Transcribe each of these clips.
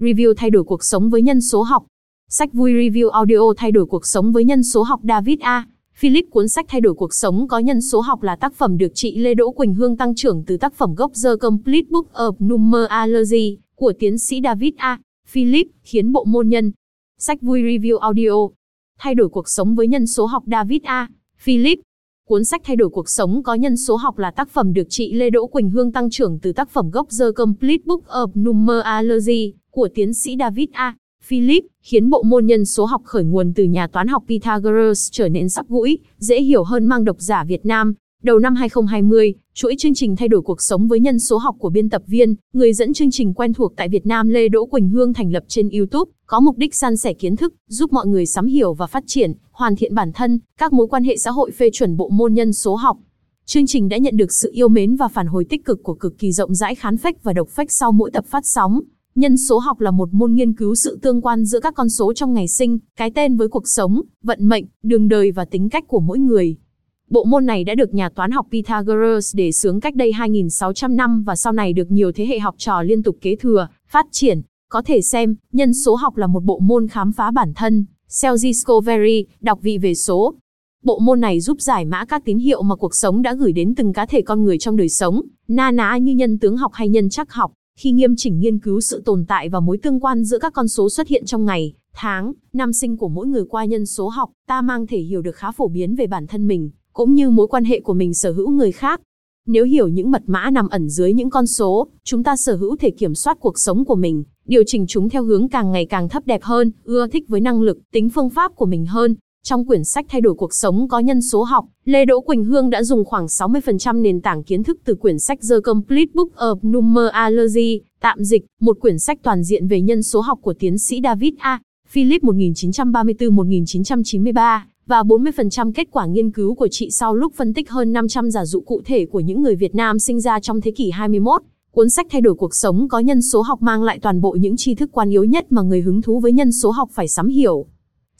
Review thay đổi cuộc sống với nhân số học. Sách vui review audio thay đổi cuộc sống với nhân số học David A. Philip cuốn sách thay đổi cuộc sống có nhân số học là tác phẩm được chị Lê Đỗ Quỳnh Hương tăng trưởng từ tác phẩm gốc The Complete Book of Numerology của tiến sĩ David A. Philip, khiến bộ môn nhân. Sách vui review audio thay đổi cuộc sống với nhân số học David A. Philip Cuốn sách Thay đổi cuộc sống có nhân số học là tác phẩm được chị Lê Đỗ Quỳnh Hương tăng trưởng từ tác phẩm gốc The Complete Book of Numerology của tiến sĩ David A. Philip, khiến bộ môn nhân số học khởi nguồn từ nhà toán học Pythagoras trở nên sắc gũi, dễ hiểu hơn mang độc giả Việt Nam. Đầu năm 2020, chuỗi chương trình thay đổi cuộc sống với nhân số học của biên tập viên, người dẫn chương trình quen thuộc tại Việt Nam Lê Đỗ Quỳnh Hương thành lập trên YouTube, có mục đích san sẻ kiến thức, giúp mọi người sắm hiểu và phát triển, hoàn thiện bản thân, các mối quan hệ xã hội phê chuẩn bộ môn nhân số học. Chương trình đã nhận được sự yêu mến và phản hồi tích cực của cực kỳ rộng rãi khán phách và độc phách sau mỗi tập phát sóng. Nhân số học là một môn nghiên cứu sự tương quan giữa các con số trong ngày sinh, cái tên với cuộc sống, vận mệnh, đường đời và tính cách của mỗi người. Bộ môn này đã được nhà toán học Pythagoras đề xướng cách đây 2.600 năm và sau này được nhiều thế hệ học trò liên tục kế thừa, phát triển. Có thể xem, nhân số học là một bộ môn khám phá bản thân, Self Discovery, đọc vị về số. Bộ môn này giúp giải mã các tín hiệu mà cuộc sống đã gửi đến từng cá thể con người trong đời sống, na ná như nhân tướng học hay nhân chắc học, khi nghiêm chỉnh nghiên cứu sự tồn tại và mối tương quan giữa các con số xuất hiện trong ngày, tháng, năm sinh của mỗi người qua nhân số học, ta mang thể hiểu được khá phổ biến về bản thân mình, cũng như mối quan hệ của mình sở hữu người khác. Nếu hiểu những mật mã nằm ẩn dưới những con số, chúng ta sở hữu thể kiểm soát cuộc sống của mình, điều chỉnh chúng theo hướng càng ngày càng thấp đẹp hơn, ưa thích với năng lực, tính phương pháp của mình hơn. Trong quyển sách Thay đổi cuộc sống có nhân số học, Lê Đỗ Quỳnh Hương đã dùng khoảng 60% nền tảng kiến thức từ quyển sách The Complete Book of Numerology, tạm dịch, một quyển sách toàn diện về nhân số học của tiến sĩ David A. Philip 1934-1993 và 40% kết quả nghiên cứu của chị sau lúc phân tích hơn 500 giả dụ cụ thể của những người Việt Nam sinh ra trong thế kỷ 21. Cuốn sách thay đổi cuộc sống có nhân số học mang lại toàn bộ những tri thức quan yếu nhất mà người hứng thú với nhân số học phải sắm hiểu.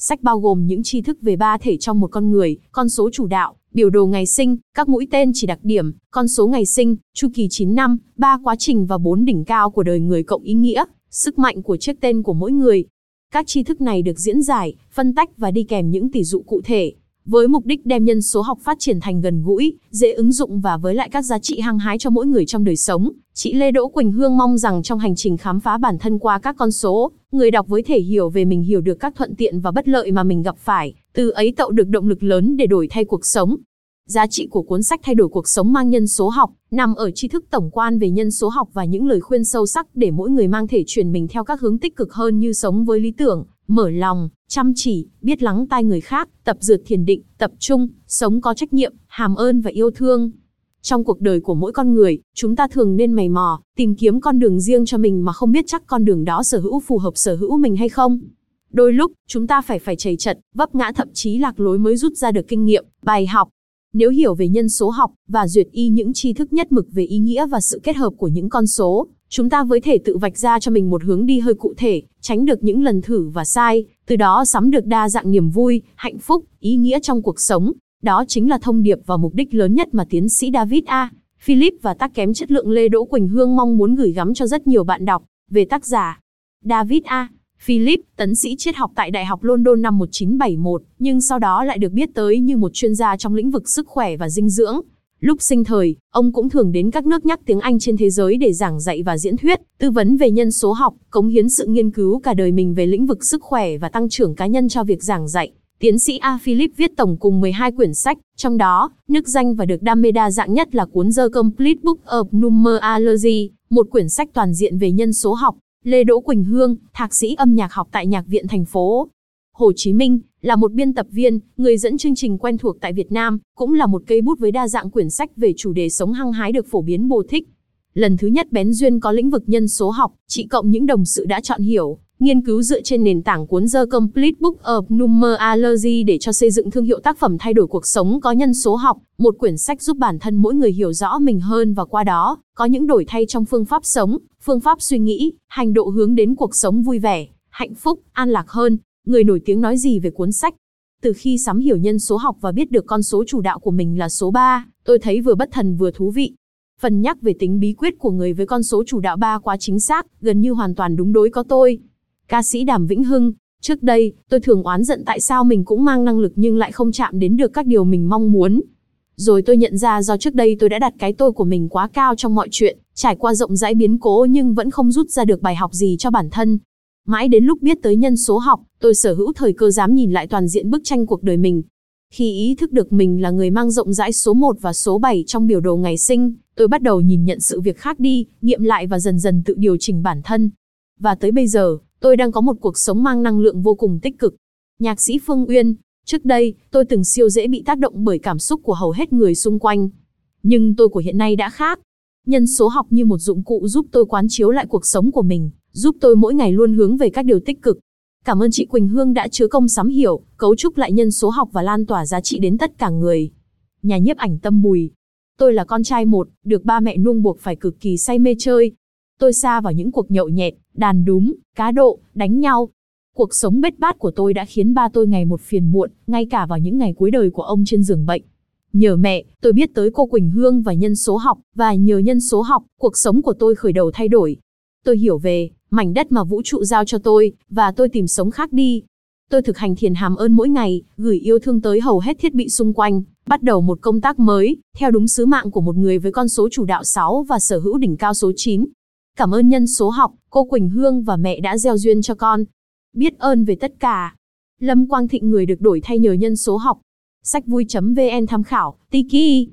Sách bao gồm những tri thức về ba thể trong một con người, con số chủ đạo, biểu đồ ngày sinh, các mũi tên chỉ đặc điểm, con số ngày sinh, chu kỳ 9 năm, ba quá trình và bốn đỉnh cao của đời người cộng ý nghĩa, sức mạnh của chiếc tên của mỗi người, các tri thức này được diễn giải, phân tách và đi kèm những tỷ dụ cụ thể, với mục đích đem nhân số học phát triển thành gần gũi, dễ ứng dụng và với lại các giá trị hăng hái cho mỗi người trong đời sống. Chị Lê Đỗ Quỳnh Hương mong rằng trong hành trình khám phá bản thân qua các con số, người đọc với thể hiểu về mình hiểu được các thuận tiện và bất lợi mà mình gặp phải, từ ấy tạo được động lực lớn để đổi thay cuộc sống. Giá trị của cuốn sách thay đổi cuộc sống mang nhân số học, nằm ở tri thức tổng quan về nhân số học và những lời khuyên sâu sắc để mỗi người mang thể chuyển mình theo các hướng tích cực hơn như sống với lý tưởng, mở lòng, chăm chỉ, biết lắng tai người khác, tập dượt thiền định, tập trung, sống có trách nhiệm, hàm ơn và yêu thương. Trong cuộc đời của mỗi con người, chúng ta thường nên mày mò, tìm kiếm con đường riêng cho mình mà không biết chắc con đường đó sở hữu phù hợp sở hữu mình hay không. Đôi lúc, chúng ta phải phải chảy trận, vấp ngã thậm chí lạc lối mới rút ra được kinh nghiệm, bài học, nếu hiểu về nhân số học và duyệt y những tri thức nhất mực về ý nghĩa và sự kết hợp của những con số, chúng ta với thể tự vạch ra cho mình một hướng đi hơi cụ thể, tránh được những lần thử và sai, từ đó sắm được đa dạng niềm vui, hạnh phúc, ý nghĩa trong cuộc sống. Đó chính là thông điệp và mục đích lớn nhất mà tiến sĩ David A. Philip và tác kém chất lượng Lê Đỗ Quỳnh Hương mong muốn gửi gắm cho rất nhiều bạn đọc. Về tác giả, David A. Philip, tấn sĩ triết học tại Đại học London năm 1971, nhưng sau đó lại được biết tới như một chuyên gia trong lĩnh vực sức khỏe và dinh dưỡng. Lúc sinh thời, ông cũng thường đến các nước nhắc tiếng Anh trên thế giới để giảng dạy và diễn thuyết, tư vấn về nhân số học, cống hiến sự nghiên cứu cả đời mình về lĩnh vực sức khỏe và tăng trưởng cá nhân cho việc giảng dạy. Tiến sĩ A. Philip viết tổng cùng 12 quyển sách, trong đó, nước danh và được đam mê đa dạng nhất là cuốn The Complete Book of Numerology, một quyển sách toàn diện về nhân số học, Lê Đỗ Quỳnh Hương, thạc sĩ âm nhạc học tại Nhạc viện thành phố Hồ Chí Minh, là một biên tập viên, người dẫn chương trình quen thuộc tại Việt Nam, cũng là một cây bút với đa dạng quyển sách về chủ đề sống hăng hái được phổ biến bồ thích. Lần thứ nhất bén duyên có lĩnh vực nhân số học, chị cộng những đồng sự đã chọn hiểu, nghiên cứu dựa trên nền tảng cuốn The Complete Book of Numerology để cho xây dựng thương hiệu tác phẩm thay đổi cuộc sống có nhân số học, một quyển sách giúp bản thân mỗi người hiểu rõ mình hơn và qua đó, có những đổi thay trong phương pháp sống, phương pháp suy nghĩ, hành độ hướng đến cuộc sống vui vẻ, hạnh phúc, an lạc hơn. Người nổi tiếng nói gì về cuốn sách? Từ khi sắm hiểu nhân số học và biết được con số chủ đạo của mình là số 3, tôi thấy vừa bất thần vừa thú vị. Phần nhắc về tính bí quyết của người với con số chủ đạo ba quá chính xác, gần như hoàn toàn đúng đối có tôi. Ca sĩ Đàm Vĩnh Hưng, trước đây, tôi thường oán giận tại sao mình cũng mang năng lực nhưng lại không chạm đến được các điều mình mong muốn. Rồi tôi nhận ra do trước đây tôi đã đặt cái tôi của mình quá cao trong mọi chuyện, trải qua rộng rãi biến cố nhưng vẫn không rút ra được bài học gì cho bản thân. Mãi đến lúc biết tới nhân số học, tôi sở hữu thời cơ dám nhìn lại toàn diện bức tranh cuộc đời mình. Khi ý thức được mình là người mang rộng rãi số 1 và số 7 trong biểu đồ ngày sinh, tôi bắt đầu nhìn nhận sự việc khác đi, nghiệm lại và dần dần tự điều chỉnh bản thân. Và tới bây giờ, tôi đang có một cuộc sống mang năng lượng vô cùng tích cực. Nhạc sĩ Phương Uyên, trước đây, tôi từng siêu dễ bị tác động bởi cảm xúc của hầu hết người xung quanh. Nhưng tôi của hiện nay đã khác. Nhân số học như một dụng cụ giúp tôi quán chiếu lại cuộc sống của mình, giúp tôi mỗi ngày luôn hướng về các điều tích cực. Cảm ơn chị Quỳnh Hương đã chứa công sắm hiểu, cấu trúc lại nhân số học và lan tỏa giá trị đến tất cả người. Nhà nhiếp ảnh Tâm Bùi. Tôi là con trai một, được ba mẹ nuông buộc phải cực kỳ say mê chơi. Tôi xa vào những cuộc nhậu nhẹt, đàn đúng, cá độ, đánh nhau. Cuộc sống bết bát của tôi đã khiến ba tôi ngày một phiền muộn, ngay cả vào những ngày cuối đời của ông trên giường bệnh. Nhờ mẹ, tôi biết tới cô Quỳnh Hương và nhân số học, và nhờ nhân số học, cuộc sống của tôi khởi đầu thay đổi. Tôi hiểu về, mảnh đất mà vũ trụ giao cho tôi, và tôi tìm sống khác đi. Tôi thực hành thiền hàm ơn mỗi ngày, gửi yêu thương tới hầu hết thiết bị xung quanh, bắt đầu một công tác mới, theo đúng sứ mạng của một người với con số chủ đạo 6 và sở hữu đỉnh cao số 9. Cảm ơn nhân số học, cô Quỳnh Hương và mẹ đã gieo duyên cho con. Biết ơn về tất cả. Lâm Quang Thịnh người được đổi thay nhờ nhân số học. Sách vui.vn tham khảo, Tiki.